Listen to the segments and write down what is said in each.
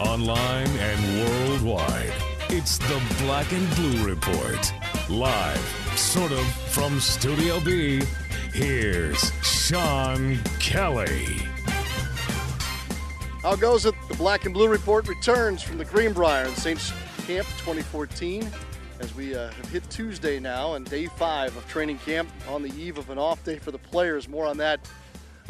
Online and worldwide, it's the Black and Blue Report. Live, sort of, from Studio B, here's Sean Kelly. How goes it? The Black and Blue Report returns from the Greenbrier in Saints Camp 2014 as we uh, have hit Tuesday now and day five of training camp on the eve of an off day for the players. More on that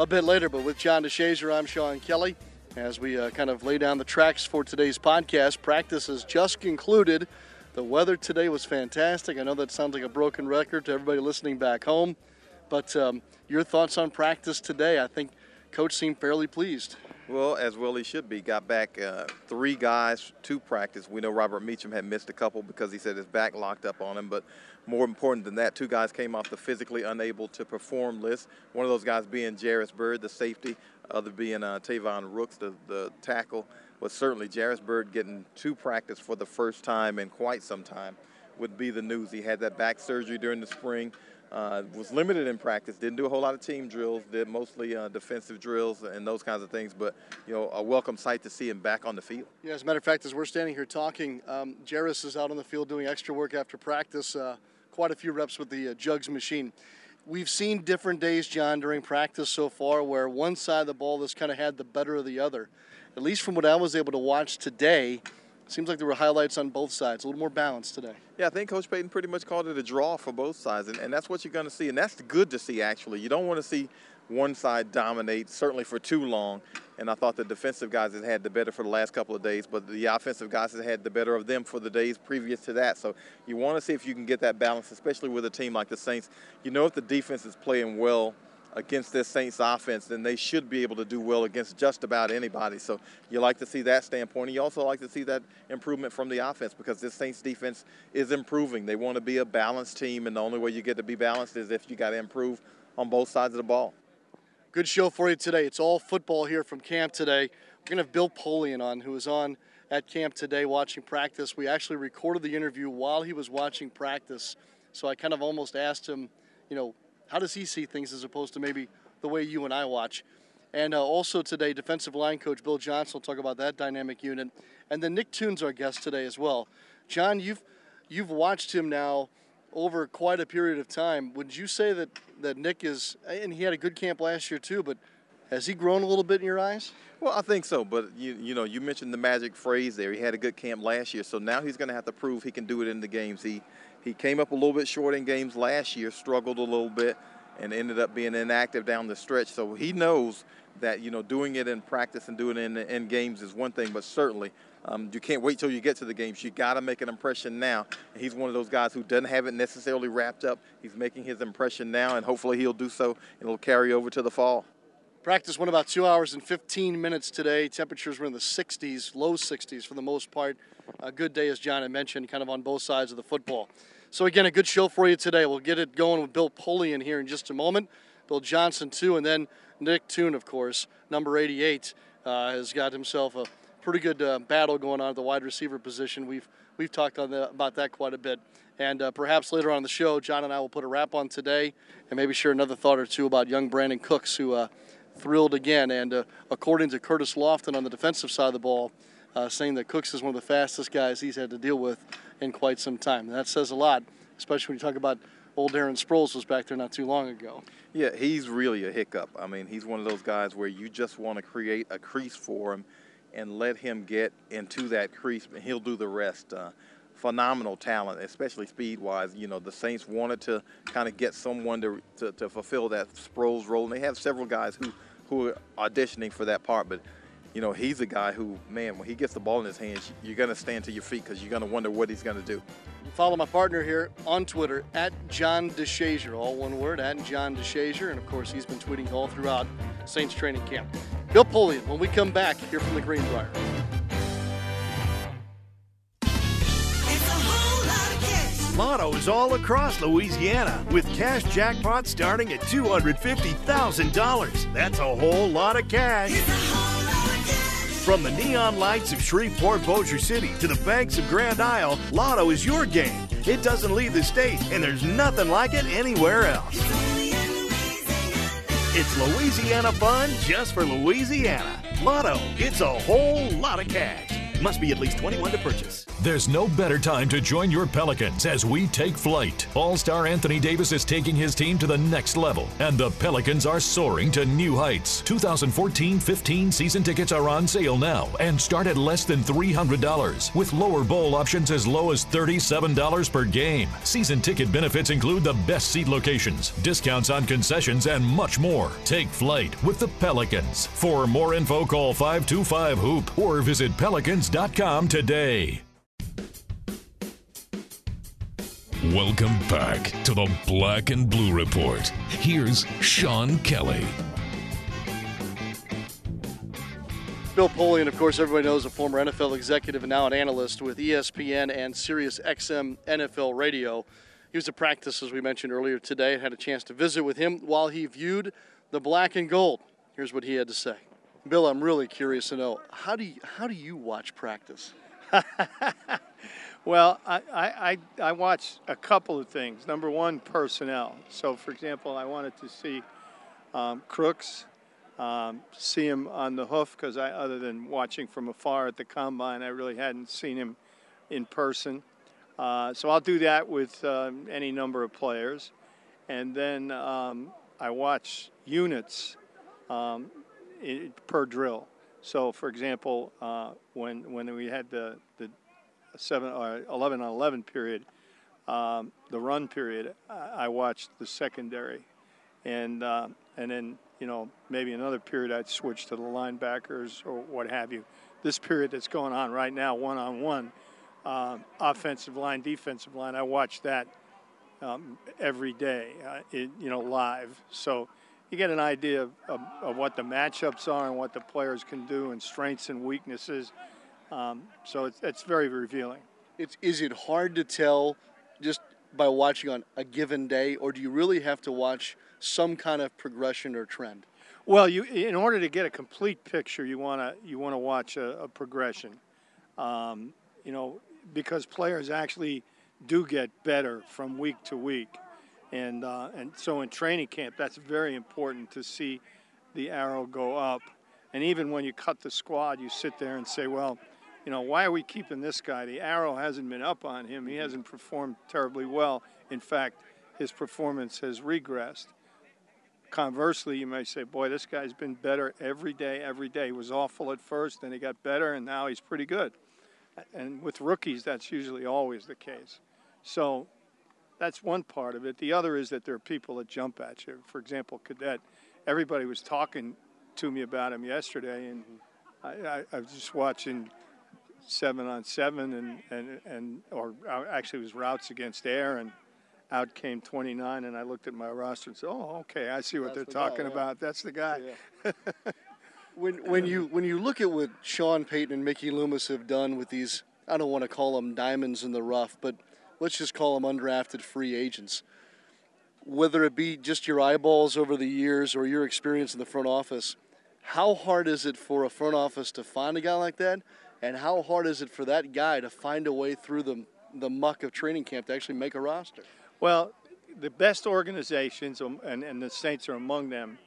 a bit later, but with John DeShazier, I'm Sean Kelly. As we uh, kind of lay down the tracks for today's podcast, practice has just concluded. The weather today was fantastic. I know that sounds like a broken record to everybody listening back home, but um, your thoughts on practice today? I think Coach seemed fairly pleased. Well, as well he should be. Got back uh, three guys to practice. We know Robert Meachem had missed a couple because he said his back locked up on him. But more important than that, two guys came off the physically unable to perform list. One of those guys being Jairus Byrd, the safety, other being uh, Tavon Rooks, the, the tackle. But certainly Jairus Byrd getting to practice for the first time in quite some time would be the news. He had that back surgery during the spring. Uh, was limited in practice. Didn't do a whole lot of team drills. Did mostly uh, defensive drills and those kinds of things. But you know, a welcome sight to see him back on the field. Yeah, as a matter of fact, as we're standing here talking, um, Jairus is out on the field doing extra work after practice, uh, quite a few reps with the uh, jugs machine. We've seen different days, John, during practice so far where one side of the ball has kind of had the better of the other. At least from what I was able to watch today, seems like there were highlights on both sides, a little more balanced today. Yeah, I think Coach Payton pretty much called it a draw for both sides, and, and that's what you're going to see, and that's good to see. Actually, you don't want to see one side dominate, certainly for too long. And I thought the defensive guys had had the better for the last couple of days, but the offensive guys had had the better of them for the days previous to that. So you want to see if you can get that balance, especially with a team like the Saints. You know, if the defense is playing well against this Saints offense, then they should be able to do well against just about anybody. So you like to see that standpoint. And you also like to see that improvement from the offense because this Saints defense is improving. They want to be a balanced team, and the only way you get to be balanced is if you got to improve on both sides of the ball. Good show for you today. It's all football here from camp today. We're going to have Bill Polian on, who was on at camp today watching practice. We actually recorded the interview while he was watching practice. So I kind of almost asked him, you know, how does he see things as opposed to maybe the way you and I watch? And uh, also today, defensive line coach Bill Johnson will talk about that dynamic unit. And then Nick Toon's our guest today as well. John, you've you've watched him now over quite a period of time. Would you say that, that Nick is, and he had a good camp last year too, but has he grown a little bit in your eyes? Well, I think so, but you you know you mentioned the magic phrase there. He had a good camp last year, so now he's going to have to prove he can do it in the games. He he came up a little bit short in games last year, struggled a little bit, and ended up being inactive down the stretch. So he knows that you know doing it in practice and doing it in, in games is one thing, but certainly um, you can't wait till you get to the games. You got to make an impression now. And he's one of those guys who doesn't have it necessarily wrapped up. He's making his impression now, and hopefully he'll do so, and it'll carry over to the fall. Practice went about two hours and 15 minutes today. Temperatures were in the 60s, low 60s for the most part. A good day, as John had mentioned, kind of on both sides of the football. So, again, a good show for you today. We'll get it going with Bill Polian here in just a moment. Bill Johnson, too, and then Nick Toon, of course, number 88, uh, has got himself a pretty good uh, battle going on at the wide receiver position. We've we've talked the, about that quite a bit, and uh, perhaps later on the show, John and I will put a wrap on today, and maybe share another thought or two about young Brandin Cooks, who uh, thrilled again. And uh, according to Curtis Lofton on the defensive side of the ball, uh, saying that Cooks is one of the fastest guys he's had to deal with in quite some time. And that says a lot, especially when you talk about old Darren Sproles was back there not too long ago. Yeah, he's really a hiccup. I mean, he's one of those guys where you just want to create a crease for him and let him get into that crease, and he'll do the rest. Uh, phenomenal talent, especially speed-wise. You know, the Saints wanted to kind of get someone to, to, to fulfill that Sproles role, and they have several guys who, who are auditioning for that part, but you know, he's a guy who, man, when he gets the ball in his hands, you're going to stand to your feet because you're going to wonder what he's going to do follow my partner here on Twitter at John DeShazier, all one word, at John DeShazier. And of course, he's been tweeting all throughout Saints training camp. Bill Polian, when we come back here from the Greenbrier. Lotto's all across Louisiana with cash jackpots starting at $250,000. That's a whole lot of cash. From the neon lights of Shreveport, Bossier City to the banks of Grand Isle, Lotto is your game. It doesn't leave the state, and there's nothing like it anywhere else. It's Louisiana fun just for Louisiana. Lotto, it's a whole lot of cash. Must be at least 21 to purchase. There's no better time to join your Pelicans as we take flight. All star Anthony Davis is taking his team to the next level, and the Pelicans are soaring to new heights. 2014 15 season tickets are on sale now and start at less than $300, with lower bowl options as low as $37 per game. Season ticket benefits include the best seat locations, discounts on concessions, and much more. Take flight with the Pelicans. For more info, call 525 Hoop or visit Pelicans.com today. Welcome back to the Black and Blue Report. Here's Sean Kelly. Bill Polian, of course, everybody knows a former NFL executive and now an analyst with ESPN and Sirius XM NFL Radio. He was at practice, as we mentioned earlier today, and had a chance to visit with him while he viewed the black and gold. Here's what he had to say. Bill, I'm really curious to know how do you, how do you watch practice? Well, I, I, I, watch a couple of things. Number one, personnel. So, for example, I wanted to see um, Cooks, um, see him on the hoof because other than watching from afar at the combine, I really hadn't seen him in person. Uh, so I'll do that with um, any number of players, and then um, I watch units um, i per drill. So, for example, uh, when when we had the the seven or 11 on 11 period, um, the run period, I, I watched the secondary, and uh, and then you know maybe another period I'd switch to the linebackers or what have you. This period that's going on right now, one on one, offensive line, defensive line, I watch that um, every day, uh, it, you know, live. So you get an idea of, of, of what the matchups are and what the players can do and strengths and weaknesses. Um, so it's, it's very revealing. It's, is it hard to tell just by watching on a given day, or do you really have to watch some kind of progression or trend? Well, you in order to get a complete picture, you want to you want to watch a, a progression. Um, you know, because players actually do get better from week to week, and uh, and so in training camp, that's very important to see the arrow go up. And even when you cut the squad, you sit there and say, well, you know, why are we keeping this guy? The arrow hasn't been up on him. He hasn't performed terribly well. In fact, his performance has regressed. Conversely, you may say, boy, this guy's been better every day, every day. He was awful at first, then he got better, and now he's pretty good. And with rookies, that's usually always the case. So that's one part of it. The other is that there are people that jump at you. For example, Cadet, everybody was talking to me about him yesterday, and I, I, I was just watching seven on seven, and, and, and or uh, actually it was routes against air, and out came 29, and I looked at my roster and said, "Oh, okay, I see what That's they're the guy, talking yeah. about. That's the guy." When when you when you look at what Sean Payton and Mickey Loomis have done with these, I don't want to call them diamonds in the rough, but let's just call them undrafted free agents. Whether it be just your eyeballs over the years or your experience in the front office, how hard is it for a front office to find a guy like that, and how hard is it for that guy to find a way through the the muck of training camp to actually make a roster? Well, the best organizations, um, and, and the Saints are among them,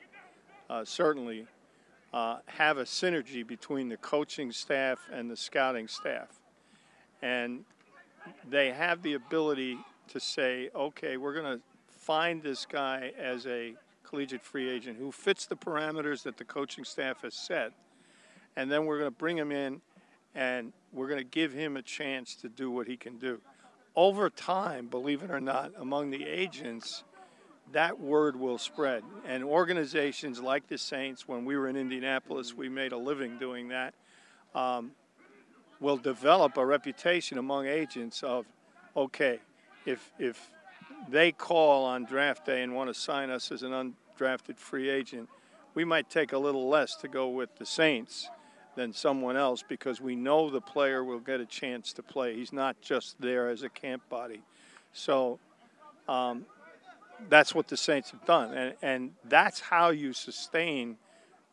uh, certainly, uh, have a synergy between the coaching staff and the scouting staff. And they have the ability to say, okay, we're going to find this guy as a collegiate free agent who fits the parameters that the coaching staff has set. And then we're going to bring him in and we're going to give him a chance to do what he can do. Over time, believe it or not, among the agents, that word will spread. And organizations like the Saints, when we were in Indianapolis, we made a living doing that, um, will develop a reputation among agents of, okay, if, if they call on draft day and want to sign us as an undrafted free agent, we might take a little less to go with the Saints than someone else because we know the player will get a chance to play. He's not just there as a camp body. So um, that's what the Saints have done, and and that's how you sustain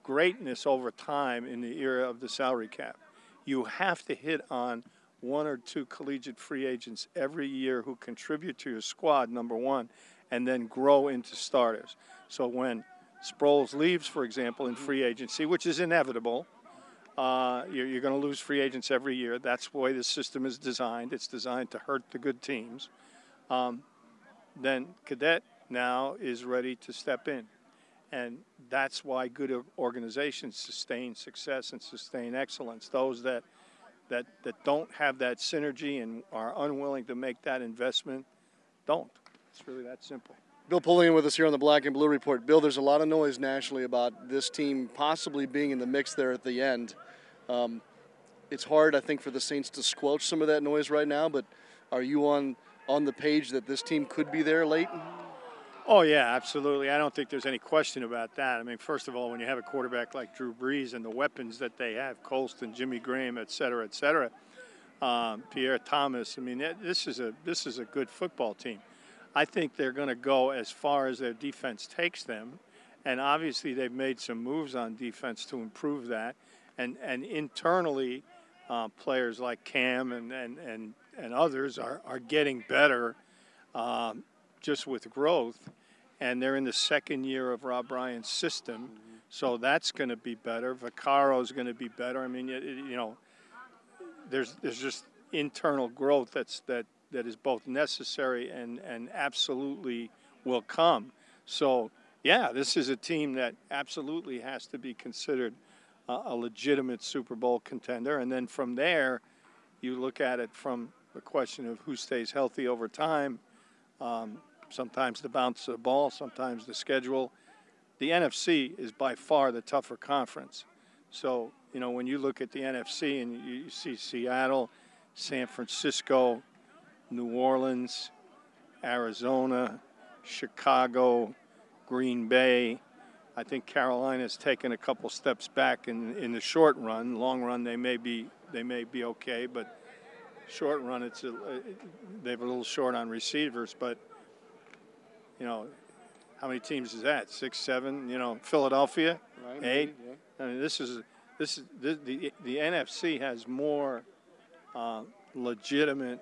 greatness over time in the era of the salary cap. You have to hit on one or two collegiate free agents every year who contribute to your squad, number one, and then grow into starters. So when Sproles leaves, for example, in free agency, which is inevitable, uh, you're, you're going to lose free agents every year. That's the way the system is designed. It's designed to hurt the good teams. Um, then Cadet now is ready to step in. And that's why good organizations sustain success and sustain excellence. Those that, that, that don't have that synergy and are unwilling to make that investment don't. It's really that simple. Bill Polian with us here on the Black and Blue Report. Bill, there's a lot of noise nationally about this team possibly being in the mix there at the end. Um, it's hard, I think, for the Saints to squelch some of that noise right now, but are you on on the page that this team could be there late? Oh, yeah, absolutely. I don't think there's any question about that. I mean, first of all, when you have a quarterback like Drew Brees and the weapons that they have, Colston, Jimmy Graham, et cetera, et cetera, um, Pierre Thomas, I mean, this is, a, this is a good football team. I think they're going to go as far as their defense takes them. And obviously, they've made some moves on defense to improve that. And, and internally, uh, players like Cam and, and, and, and others are, are getting better um, just with growth. And they're in the second year of Rob Ryan's system. So that's going to be better. Vaccaro is going to be better. I mean, you, you know, there's, there's just internal growth that's, that, that is both necessary and, and absolutely will come. So, yeah, this is a team that absolutely has to be considered uh, a legitimate Super Bowl contender. And then from there, you look at it from the question of who stays healthy over time. Um, sometimes the bounce of the ball, sometimes the schedule. The NFC is by far the tougher conference. So, you know, when you look at the NFC and you, see Seattle, San Francisco, New Orleans, Arizona, Chicago, Green Bay. I think Carolina's taken a couple steps back in in the short run. Long run, they may be they may be okay, but short run, it's a, uh, they're a little short on receivers. But you know, how many teams is that? Six, seven. You know, Philadelphia, right, eight. Yeah. I mean, this is this is the the, the NFC has more uh, legitimate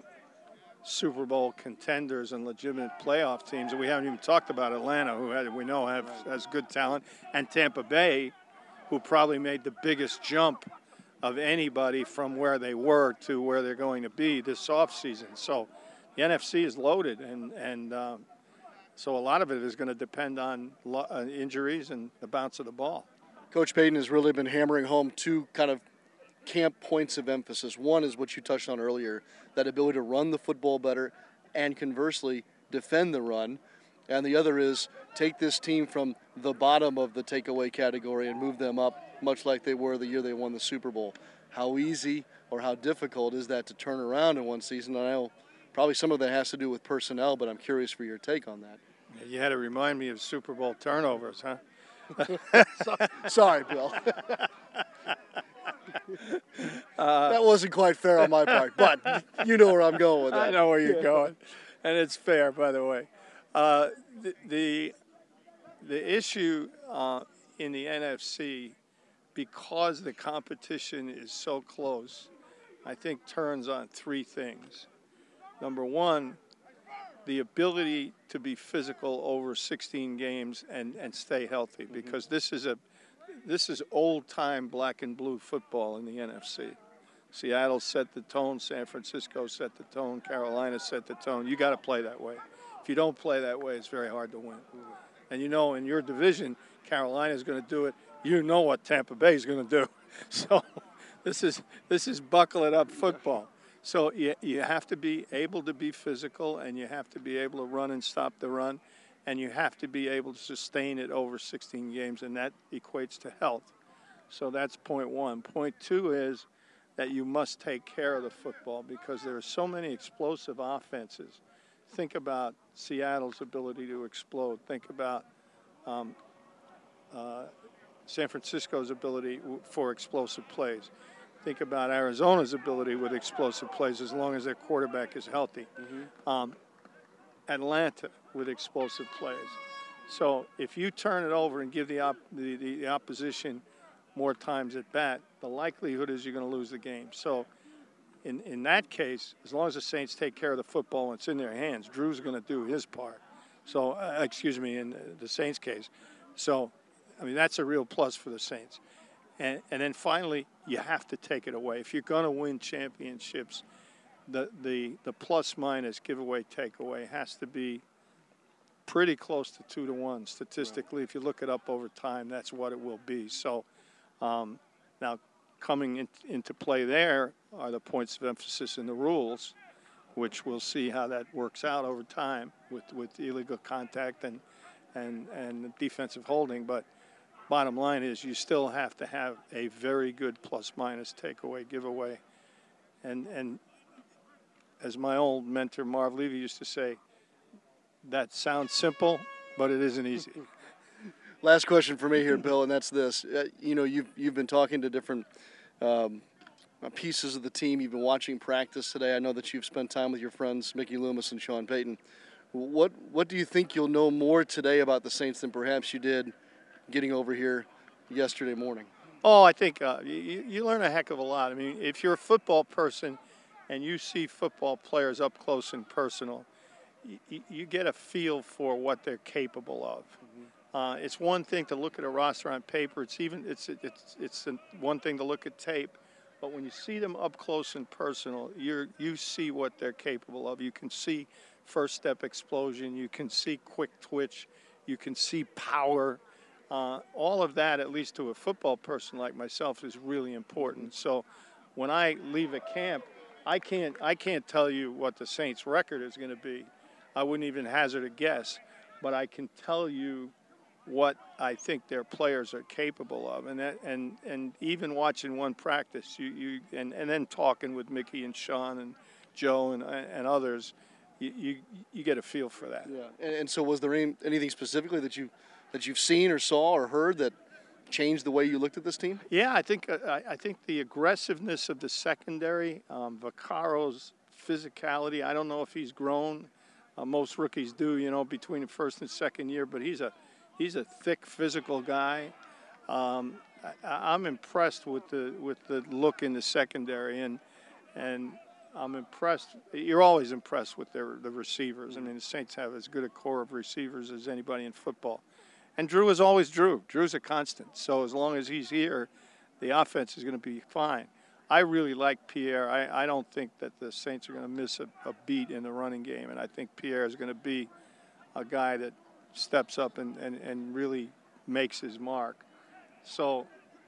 Super Bowl contenders and legitimate playoff teams. And we haven't even talked about Atlanta, who we know have, has good talent, and Tampa Bay, who probably made the biggest jump of anybody from where they were to where they're going to be this offseason. So the NFC is loaded, and, and um, so a lot of it is going to depend on uh, injuries and the bounce of the ball. Coach Payton has really been hammering home two kind of camp points of emphasis. One is what you touched on earlier that ability to run the football better and conversely defend the run. And the other is take this team from the bottom of the takeaway category and move them up, much like they were the year they won the Super Bowl. How easy or how difficult is that to turn around in one season? I know probably some of that has to do with personnel, but I'm curious for your take on that. You had to remind me of Super Bowl turnovers, huh? Sorry, Bill. Uh, that wasn't quite fair on my part, but you know where I'm going with that. I know where you're going, and it's fair, by the way. Uh, the, the, the issue uh, in the NFC, because the competition is so close, I think turns on three things. Number one, the ability to be physical over 16 games and, and stay healthy, mm-hmm. because this is a this is old time black and blue football in the NFC. Seattle set the tone, San Francisco set the tone, Carolina set the tone. You got to play that way. If you don't play that way, it's very hard to win. And you know, in your division, Carolina is going to do it. You know what Tampa Bay is going to do. So this is this is buckle it up football. So you, you have to be able to be physical, and you have to be able to run and stop the run and you have to be able to sustain it over 16 games, and that equates to health. So that's point one. Point two is that you must take care of the football because there are so many explosive offenses. Think about Seattle's ability to explode. Think about um, uh, San Francisco's ability for explosive plays. Think about Arizona's ability with explosive plays as long as their quarterback is healthy. Mm-hmm. Um, Atlanta with explosive plays. So if you turn it over and give the, op- the, the, opposition more times at bat, the likelihood is you're going to lose the game. So in, in that case, as long as the Saints take care of the football and it's in their hands, Drew's going to do his part. So, uh, excuse me, in the Saints case. So, I mean, that's a real plus for the Saints. And, and then finally, you have to take it away. If you're going to win championships, the, the, the plus minus giveaway takeaway has to be pretty close to two to one statistically. Right. If you look it up over time, that's what it will be. So um, now coming in, into play there are the points of emphasis in the rules, which we'll see how that works out over time with, with illegal contact and, and, and defensive holding. But bottom line is you still have to have a very good plus minus takeaway giveaway. And, and as my old mentor Marv Levy used to say, that sounds simple, but it isn't easy. Last question for me here, Bill, and that's this. Uh, you know, you've, you've been talking to different um, uh, pieces of the team. You've been watching practice today. I know that you've spent time with your friends Mickey Loomis and Sean Payton. What what do you think you'll know more today about the Saints than perhaps you did getting over here yesterday morning? Oh, I think uh, you, you learn a heck of a lot. I mean, if you're a football person and you see football players up close and personal, you, you get a feel for what they're capable of. Mm-hmm. Uh, it's one thing to look at a roster on paper. It's even it's it's it's one thing to look at tape, but when you see them up close and personal, you you see what they're capable of. You can see first step explosion. You can see quick twitch. You can see power. Uh, all of that, at least to a football person like myself, is really important. So when I leave a camp, I can't I can't tell you what the Saints' record is going to be. I wouldn't even hazard a guess, but I can tell you what I think their players are capable of, and that, and and even watching one practice, you you and, and then talking with Mickey and Sean and Joe and and others, you you, you get a feel for that. Yeah, and, and so was there any, anything specifically that you that you've seen or saw or heard that changed the way you looked at this team? Yeah, I think uh, I, think the aggressiveness of the secondary, um, Vaccaro's physicality. I don't know if he's grown. Uh, most rookies do, you know, between the first and second year. But he's a he's a thick, physical guy. Um, I, am I'm impressed with the with the look in the secondary, and and I'm impressed. You're always impressed with their the receivers. I mean, the Saints have as good a core of receivers as anybody in football. And Drew is always Drew. Drew's a constant. So as long as he's here, the offense is going to be fine. I really like Pierre. I, I don't think that the Saints are going to miss a, a, beat in the running game, and I think Pierre is going to be a guy that steps up and, and, and really makes his mark. So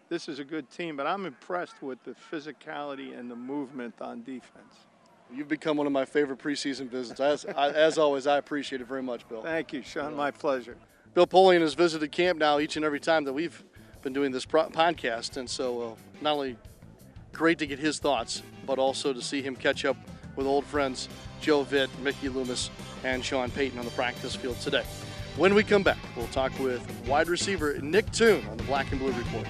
this is a good team, but I'm impressed with the physicality and the movement on defense. You've become one of my favorite preseason visits. As, as always, I appreciate it very much, Bill. Thank you, Sean. My pleasure. Bill Polian has visited camp now each and every time that we've been doing this podcast, and so uh, not only great to get his thoughts, but also to see him catch up with old friends Joe Vitt, Mickey Loomis, and Sean Payton on the practice field today. When we come back, we'll talk with wide receiver Nick Toon on the Black and Blue Report.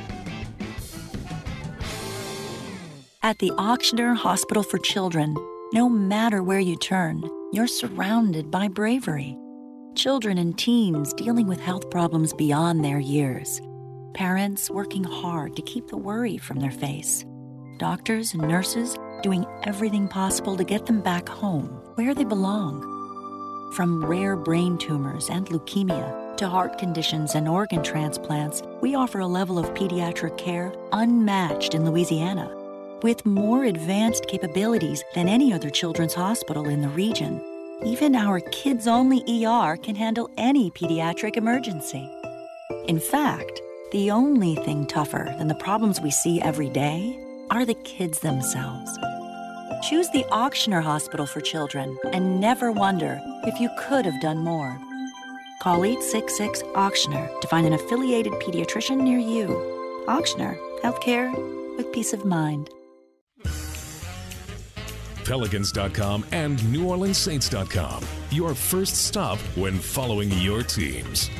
At the Ochsner Hospital for Children, no matter where you turn, you're surrounded by bravery. Children and teens dealing with health problems beyond their years. Parents working hard to keep the worry from their face doctors and nurses doing everything possible to get them back home, where they belong. From rare brain tumors and leukemia to heart conditions and organ transplants, we offer a level of pediatric care unmatched in Louisiana. With more advanced capabilities than any other children's hospital in the region, even our kids only ER can handle any pediatric emergency. In fact, the only thing tougher than the problems we see every day are the kids themselves. Choose the Ochsner Hospital for Children and never wonder if you could have done more. Call 866 Ochsner to find an affiliated pediatrician near you. Ochsner, healthcare with peace of mind. Pelicans.com and NewOrleansSaints.com. Your first stop when following your teams.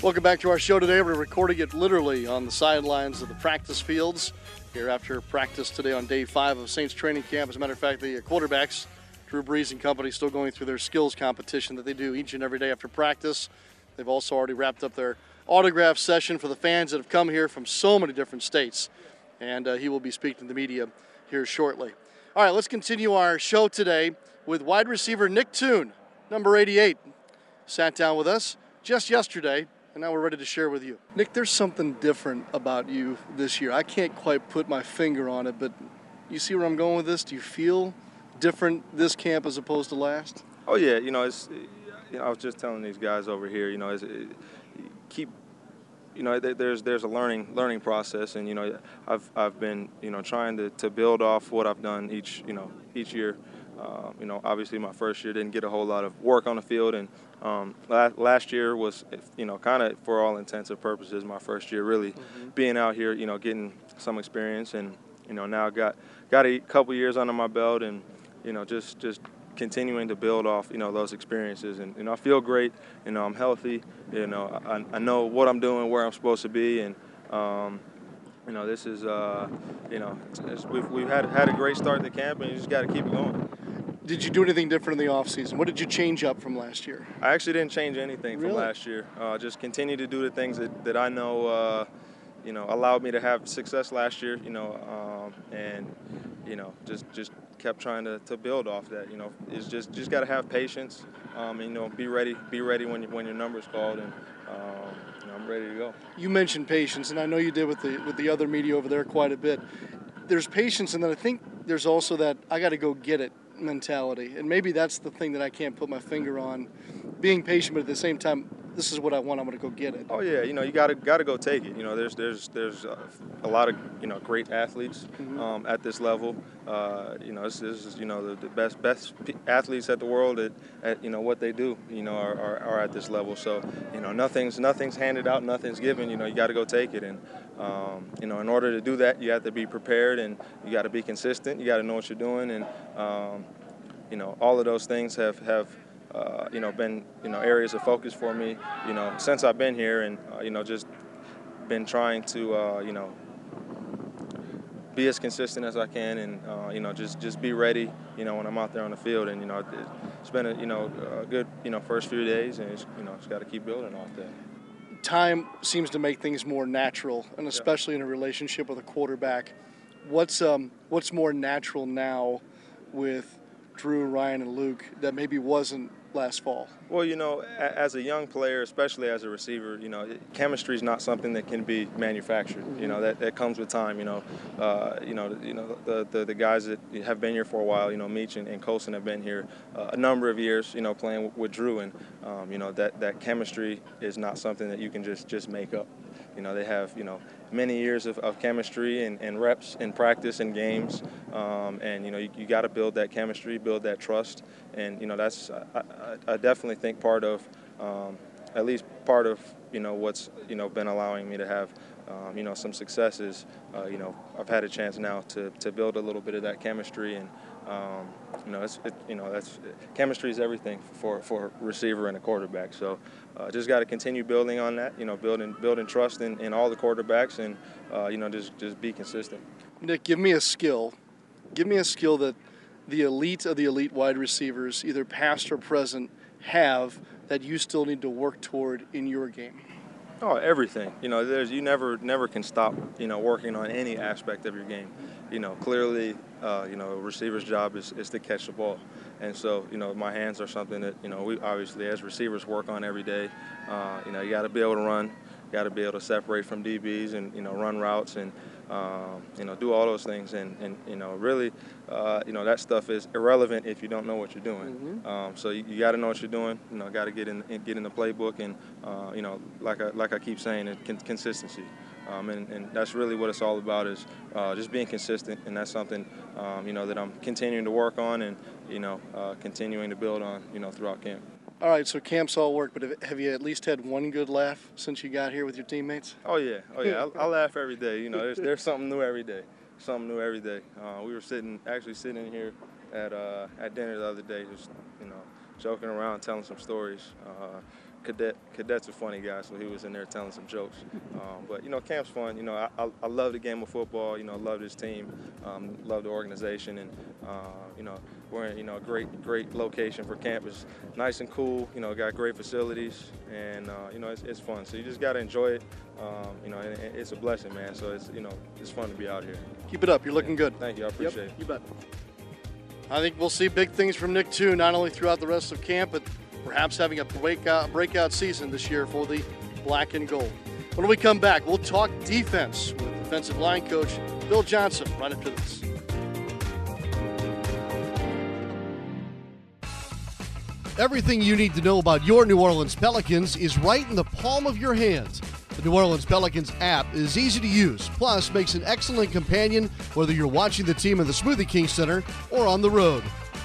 Welcome back to our show today. We're recording it literally on the sidelines of the practice fields here after practice today on day five of Saints training camp. As a matter of fact, the quarterbacks Drew Brees and company still going through their skills competition that they do each and every day after practice. They've also already wrapped up their autograph session for the fans that have come here from so many different states. And uh, he will be speaking to the media here shortly. All right, let's continue our show today with wide receiver Nick Toon, number 88. Sat down with us just yesterday, and now we're ready to share with you. Nick, there's something different about you this year. I can't quite put my finger on it, but you see where I'm going with this? Do you feel different this camp as opposed to last? Oh yeah, you know, it's. You know, I was just telling these guys over here, you know, it, keep you know, there's there's a learning learning process, and you know, I've I've been you know trying to, to build off what I've done each you know each year. Uh, you know, obviously my first year didn't get a whole lot of work on the field, and um, last, last year was you know kind of for all intents and purposes my first year really mm-hmm. being out here, you know, getting some experience, and you know now got got a couple years under my belt, and you know just just continuing to build off, you know, those experiences. And, you know, I feel great. You know, I'm healthy. You know, I, I know what I'm doing, where I'm supposed to be. And, um, you know, this is, uh, you know, it's, it's, we've, we've had, had a great start to camp, and you just got to keep it going. Did you do anything different in the offseason? What did you change up from last year? I actually didn't change anything really? from last year. Uh, just continue to do the things that, that I know, uh, you know, allowed me to have success last year, you know, um, and, you know, just, just kept trying to, to build off that. You know, it's just just got to have patience. Um, and, you know, be ready. Be ready when you, when your number's called, and um, you know, I'm ready to go. You mentioned patience, and I know you did with the with the other media over there quite a bit. There's patience, and then I think there's also that I got to go get it mentality, and maybe that's the thing that I can't put my finger on. Being patient, but at the same time, this is what I want. I'm going to go get it. Oh yeah, you know you got to got to go take it. You know, there's there's there's uh, a lot of you know great athletes mm-hmm. um, at this level. Uh, you know, this, this, is you know the, the, best best athletes at the world at, at you know what they do. You know, are, are, are, at this level. So you know, nothing's nothing's handed out, nothing's given. You know, you got to go take it. And um, you know, in order to do that, you have to be prepared and you got to be consistent. You got to know what you're doing and. Um, you know, all of those things have, have uh, you know, been you know areas of focus for me, you know, since I've been here, and uh, you know, just been trying to uh, you know be as consistent as I can, and uh, you know, just just be ready, you know, when I'm out there on the field, and you know, it's been a you know a good you know first few days, and it's, you know, just got to keep building off that. Time seems to make things more natural, and especially in a relationship with a quarterback. What's um what's more natural now with Drew, Ryan, and Luke that maybe wasn't last fall? Well, you know, as a young player, especially as a receiver, you know, chemistry is not something that can be manufactured. Mm-hmm. You know, that, that comes with time. You know, uh, you know, you know, the, the, the guys that have been here for a while, you know, Meach and, and Colston have been here uh, a number of years. You know, playing with, with Drew, and um, you know that that chemistry is not something that you can just just make up. You know, they have you know many years of, of chemistry and, and reps in practice and games, um, and you know you, you got to build that chemistry, build that trust, and you know that's I, I, I definitely think part of um, at least part of you know what's you know been allowing me to have um, you know some successes. Uh, you know I've had a chance now to, to build a little bit of that chemistry and um, you know, it's, it, you know, that's chemistry is everything for, for receiver and a quarterback. So, uh, just got to continue building on that. You know, building building trust in, in all the quarterbacks, and uh, you know, just just be consistent. Nick, give me a skill. Give me a skill that the elite of the elite wide receivers, either past or present, have that you still need to work toward in your game. Oh, everything. You know, there's you never never can stop. You know, working on any aspect of your game. You know, clearly, uh, you know, a receiver's job is, is to catch the ball, and so you know, my hands are something that you know we obviously as receivers work on every day. Uh, you know, you got to be able to run, got to be able to separate from DBs and you know run routes and um, you know, do all those things, and, and you know, really, uh, you know, that stuff is irrelevant if you don't know what you're doing. Mm-hmm. Um, so you, you got to know what you're doing. You know, got to get in, get in the playbook, and uh, you know, like I like I keep saying, it consistency. Um, and, and, that's really what it's all about is uh, just being consistent, and that's something um, you know that I'm continuing to work on, and you know, uh, continuing to build on, you know, throughout camp. All right, so camps all work, but have you at least had one good laugh since you got here with your teammates? Oh yeah, oh yeah, I, I laugh every day. You know, there's, there's something new every day, something new every day. Uh, we were sitting, actually sitting here at uh, at dinner the other day, just you know, joking around, telling some stories. Cadet cadet's a funny guy, so he was in there telling some jokes. Um, but you know, camp's fun. You know, I, I, I, love the game of football. You know, I love this team, um, love the organization, and uh, you know, we're in you know a great great location for camp. It's nice and cool. You know, got great facilities, and uh, you know, it's, it's fun. So you just got to enjoy it. Um, you know, it's a blessing, man. So it's you know, it's fun to be out here. Keep it up. You're looking good. Thank you. I appreciate yep, it. You bet. I think we'll see big things from Nick too, not only throughout the rest of camp, but perhaps having a breakout breakout season this year for the black and gold. When we come back, we'll talk defense with defensive line coach Bill Johnson right after this. Everything you need to know about your New Orleans Pelicans is right in the palm of your hands. The New Orleans Pelicans app is easy to use, plus makes an excellent companion whether you're watching the team in the Smoothie King Center or on the road.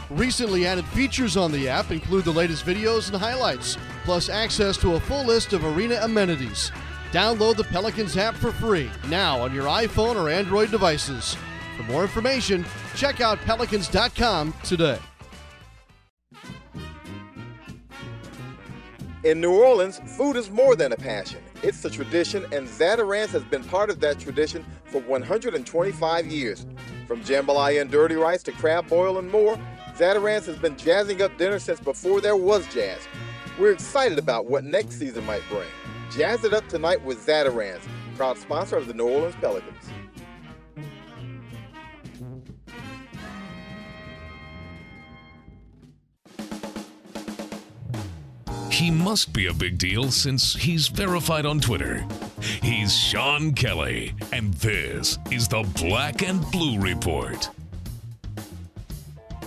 Recently added features on the app include the latest videos and highlights, plus access to a full list of arena amenities. Download the Pelicans app for free now on your iPhone or Android devices. For more information, check out pelicans.com today. In New Orleans, food is more than a passion. It's a tradition, and Zatarain's has been part of that tradition for 125 years. From jambalaya and dirty rice to crab boil and more, Zatarain's has been jazzing up dinner since before there was jazz. We're excited about what next season might bring. Jazz it up tonight with Zatarain's, proud sponsor of the New Orleans Pelicans. He must be a big deal since he's verified on Twitter. He's Sean Kelly, and this is the Black and Blue Report.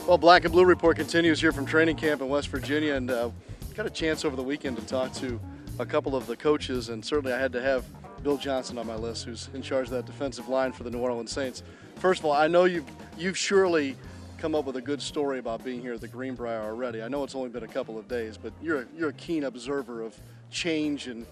Well, Black and Blue Report continues here from training camp in West Virginia, and uh, got a chance over the weekend to talk to a couple of the coaches, and certainly I had to have Bill Johnson on my list, who's in charge of that defensive line for the New Orleans Saints. First of all, I know you've you've surely come up with a good story about being here at the Greenbrier already. I know it's only been a couple of days, but you're a, you're a keen observer of change and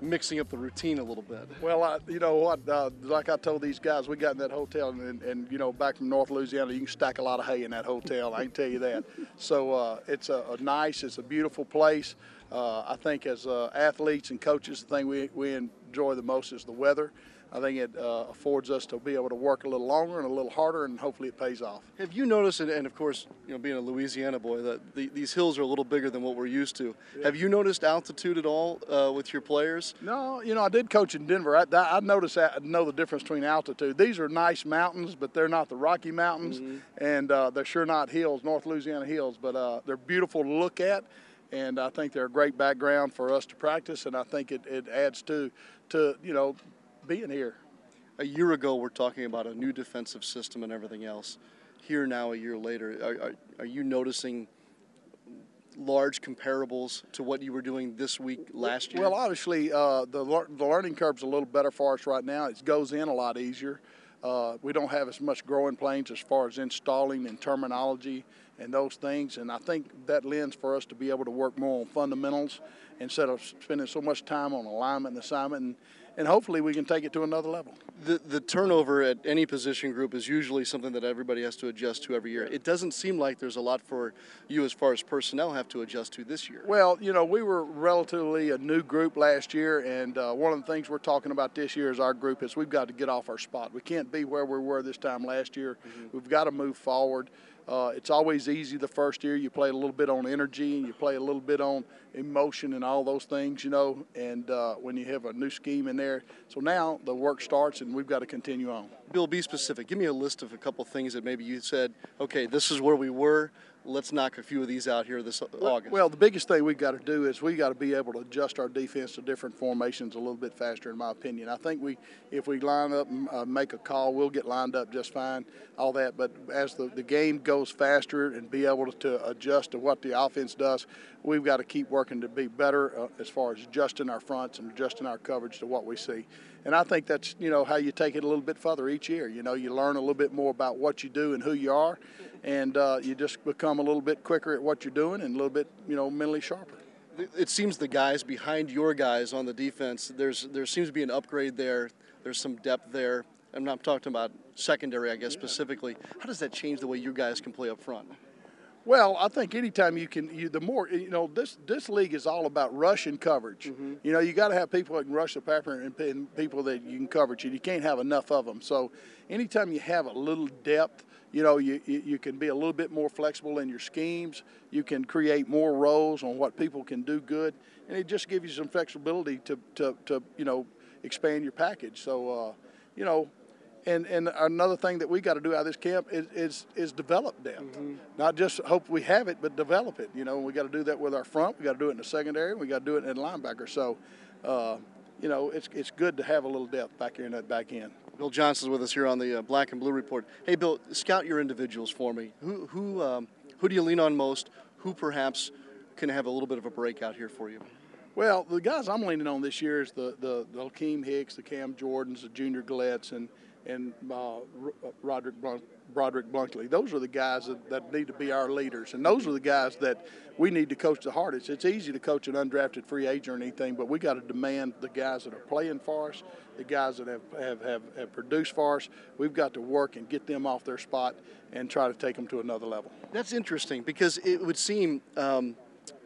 mixing up the routine a little bit. Well, I, you know what? Uh, like I told these guys, we got in that hotel, and, and, you know, back from North Louisiana, you can stack a lot of hay in that hotel. I can tell you that. So uh, it's a, a, nice, it's a beautiful place. Uh, I think as uh, athletes and coaches, the thing we, we enjoy the most is the weather. I think it uh, affords us to be able to work a little longer and a little harder, and hopefully it pays off. Have you noticed, and, and of course, you know, being a Louisiana boy, that the, these hills are a little bigger than what we're used to. Yeah. Have you noticed altitude at all uh, with your players? No, you know, I did coach in Denver. I, I noticed that, I know the difference between altitude. These are nice mountains, but they're not the Rocky Mountains, mm-hmm. and uh, they're sure not hills, North Louisiana hills, but uh, they're beautiful to look at and I think they're a great background for us to practice, and I think it, it adds to, to you know, being here a year ago we're talking about a new defensive system and everything else. Here now, a year later, are, are, are you noticing large comparables to what you were doing this week last year? Well, obviously, uh, the, the learning curve's a little better for us right now. It goes in a lot easier. Uh, we don't have as much growing pains as far as installing and terminology and those things. And I think that lends for us to be able to work more on fundamentals instead of spending so much time on alignment and assignment. And, and hopefully we can take it to another level. The, the turnover at any position group is usually something that everybody has to adjust to every year. It doesn't seem like there's a lot for you as far as personnel have to adjust to this year. Well, you know, we were relatively a new group last year, and uh, one of the things we're talking about this year as our group is we've got to get off our spot. We can't be where we were this time last year. Mm-hmm. We've got to move forward. Uh, it's always easy the first year. You play a little bit on energy and you play a little bit on emotion and all those things, you know. And uh, when you have a new scheme in there, so now the work starts and we've got to continue on. Bill, be specific. Give me a list of a couple things that maybe you said, okay, this is where we were let's knock a few of these out here this well, August. Well, the biggest thing we've got to do is we've got to be able to adjust our defense to different formations a little bit faster, in my opinion. I think we, if we line up and uh, make a call, we'll get lined up just fine, all that. But as the, the game goes faster and be able to adjust to what the offense does, we've got to keep working to be better uh, as far as adjusting our fronts and adjusting our coverage to what we see. And I think that's you know how you take it a little bit further each year. You know, you learn a little bit more about what you do and who you are, and uh, you just become a little bit quicker at what you're doing and a little bit, you know, mentally sharper. It seems the guys behind your guys on the defense, there's there seems to be an upgrade there. There's some depth there. I'm not talking about secondary, I guess yeah. specifically. How does that change the way you guys can play up front? Well, I think anytime you can, you the more you know. This this league is all about rush and coverage. Mm-hmm. You know, you got to have people that can rush the passer and, and people that you can coverage, and you can't have enough of them. So, anytime you have a little depth, you know, you, you, you can be a little bit more flexible in your schemes. You can create more roles on what people can do good, and it just gives you some flexibility to, to, to you know, expand your package. So, uh, you know, and, and another thing that we got to do out of this camp is, is, is develop depth. Mm-hmm. Not just hope we have it, but develop it. You know, we got to do that with our front. We got to do it in the secondary. We got to do it in linebacker. So, uh, you know, it's, it's good to have a little depth back here in that back end. Bill Johnson's with us here on the uh, Black and Blue Report. Hey, Bill, scout your individuals for me. Who who um, who do you lean on most? Who perhaps can have a little bit of a breakout here for you? Well, the guys I'm leaning on this year is the the, the Hicks, the Cam Jordans, the Junior Galettes, and and uh, Roderick Brodrick Bunkley. Those are the guys that, that need to be our leaders, and those are the guys that we need to coach the hardest. It's easy to coach an undrafted free agent or anything, but we got to demand the guys that are playing for us, the guys that have, have, have, have produced for us. We've got to work and get them off their spot and try to take them to another level. That's interesting because it would seem um,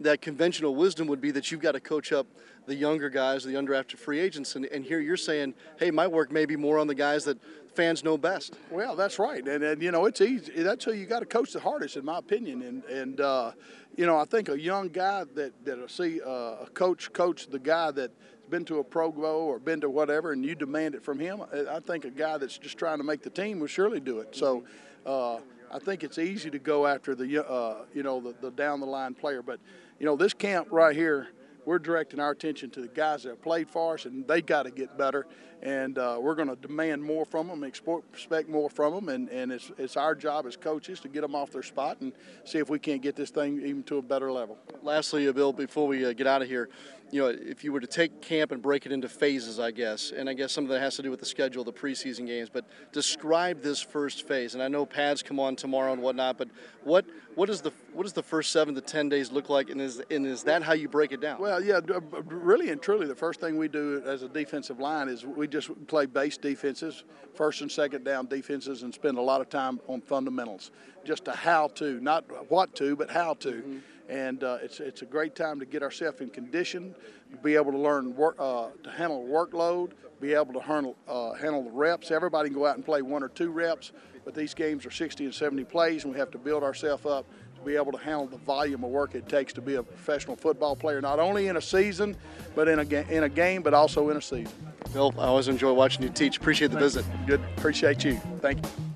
that conventional wisdom would be that you've got to coach up the younger guys, the undrafted free agents, and, and here you're saying, hey, my work may be more on the guys that fans know best. Well, that's right, and, and you know it's easy. That's who you got to coach the hardest, in my opinion. And and uh, you know I think a young guy that that'll see uh, a coach coach the guy that's been to a Pro Bowl or been to whatever, and you demand it from him. I think a guy that's just trying to make the team will surely do it. So. Uh, I think it's easy to go after the uh, you know the, the down the line player, but you know this camp right here, we're directing our attention to the guys that played for us, and they got to get better. And uh, we're going to demand more from them, expect more from them, and, and it's, it's our job as coaches to get them off their spot and see if we can't get this thing even to a better level. Lastly, uh, Bill, before we uh, get out of here, you know, if you were to take camp and break it into phases, I guess, and I guess some of that has to do with the schedule, the preseason games, but describe this first phase. And I know pads come on tomorrow and whatnot, but what what is the what does the first seven to ten days look like, and is and is that how you break it down? Well, yeah, really and truly, the first thing we do as a defensive line is we just play base defenses, first and second down defenses, and spend a lot of time on fundamentals, just a how to, not what to, but how to. Mm-hmm and uh, it's it's a great time to get ourselves in condition, to be able to learn work, uh, to handle workload, be able to handle uh, handle the reps. Everybody can go out and play one or two reps, but these games are 60 and 70 plays, and we have to build ourselves up to be able to handle the volume of work it takes to be a professional football player, not only in a season, but in a ga- in a game, but also in a season. Bill, I always enjoy watching you teach. Appreciate the visit. Good. Appreciate you. Thank you.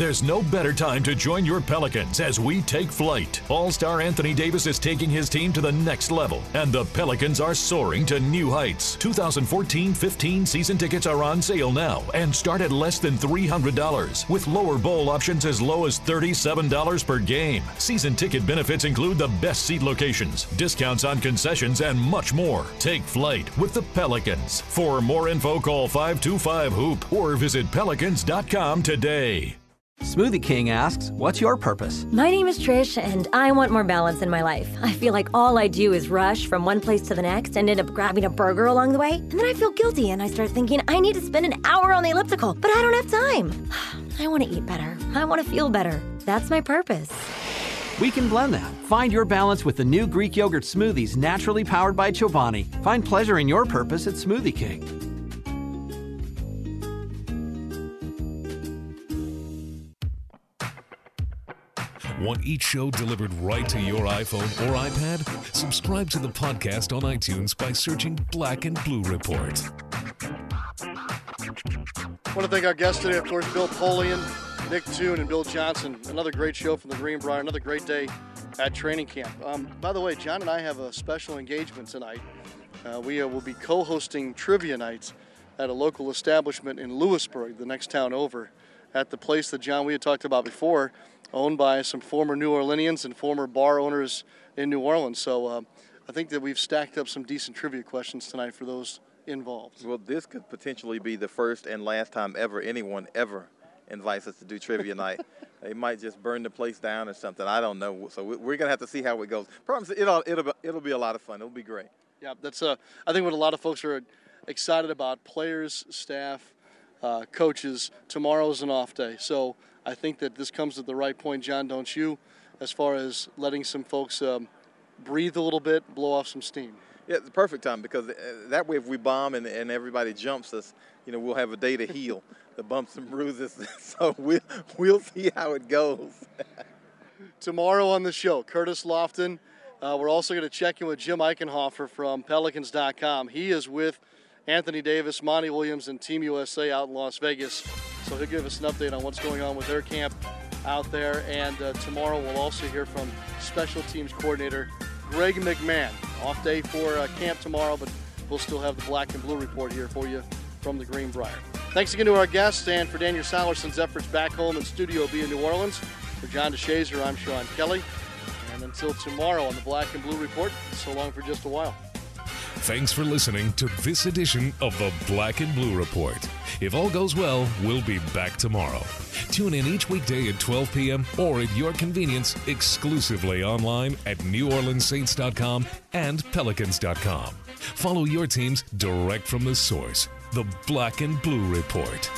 There's no better time to join your Pelicans as we take flight. All star Anthony Davis is taking his team to the next level, and the Pelicans are soaring to new heights. 2014 15 season tickets are on sale now and start at less than $300, with lower bowl options as low as $37 per game. Season ticket benefits include the best seat locations, discounts on concessions, and much more. Take flight with the Pelicans. For more info, call 525 Hoop or visit pelicans.com today. Smoothie King asks, What's your purpose? My name is Trish, and I want more balance in my life. I feel like all I do is rush from one place to the next and end up grabbing a burger along the way. And then I feel guilty and I start thinking I need to spend an hour on the elliptical, but I don't have time. I want to eat better. I want to feel better. That's my purpose. We can blend that. Find your balance with the new Greek yogurt smoothies naturally powered by Chobani. Find pleasure in your purpose at Smoothie King. Want each show delivered right to your iPhone or iPad? Subscribe to the podcast on iTunes by searching Black and Blue Report. I want to thank our guests today, of course, Bill Polian, Nick Toon, and Bill Johnson. Another great show from the Greenbrier, another great day at training camp. Um, by the way, John and I have a special engagement tonight. Uh, we uh, will be co hosting trivia nights at a local establishment in Lewisburg, the next town over, at the place that John we had talked about before owned by some former New Orleanians and former bar owners in New Orleans. So uh, I think that we've stacked up some decent trivia questions tonight for those involved. Well, this could potentially be the first and last time ever anyone ever invites us to do trivia night. They might just burn the place down or something. I don't know. So we're gonna have to see how it goes. Promise it'll it'll it'll be a lot of fun. It'll be great. Yeah, that's uh, I think what a lot of folks are excited about. Players, staff, uh, coaches. Tomorrow's an off day. So I think that this comes at the right point, John, don't you? As far as letting some folks um, breathe a little bit, blow off some steam. Yeah, it's the perfect time because uh, that way, if we bomb and, and everybody jumps us, you know, we'll have a day to heal the bumps and bruises. so we'll, we'll see how it goes. Tomorrow on the show, Curtis Lofton. Uh, we're also going to check in with Jim Eichenhofer from Pelicans.com. He is with Anthony Davis, Monty Williams, and Team USA out in Las Vegas. So he'll give us an update on what's going on with their camp out there. And uh, tomorrow we'll also hear from Special Teams Coordinator Greg McMahon. Off day for uh, camp tomorrow, but we'll still have the black and blue report here for you from the Greenbrier. Thanks again to our guests and for Daniel Sallerson's efforts back home in Studio B in New Orleans. For John DeShazier, I'm Sean Kelly. And until tomorrow on the Black and Blue Report, so long for just a while. Thanks for listening to this edition of the Black and Blue Report. If all goes well, we'll be back tomorrow. Tune in each weekday at 12 p.m. or at your convenience exclusively online at NewOrleansSaints.com and Pelicans.com. Follow your teams direct from the source, the Black and Blue Report.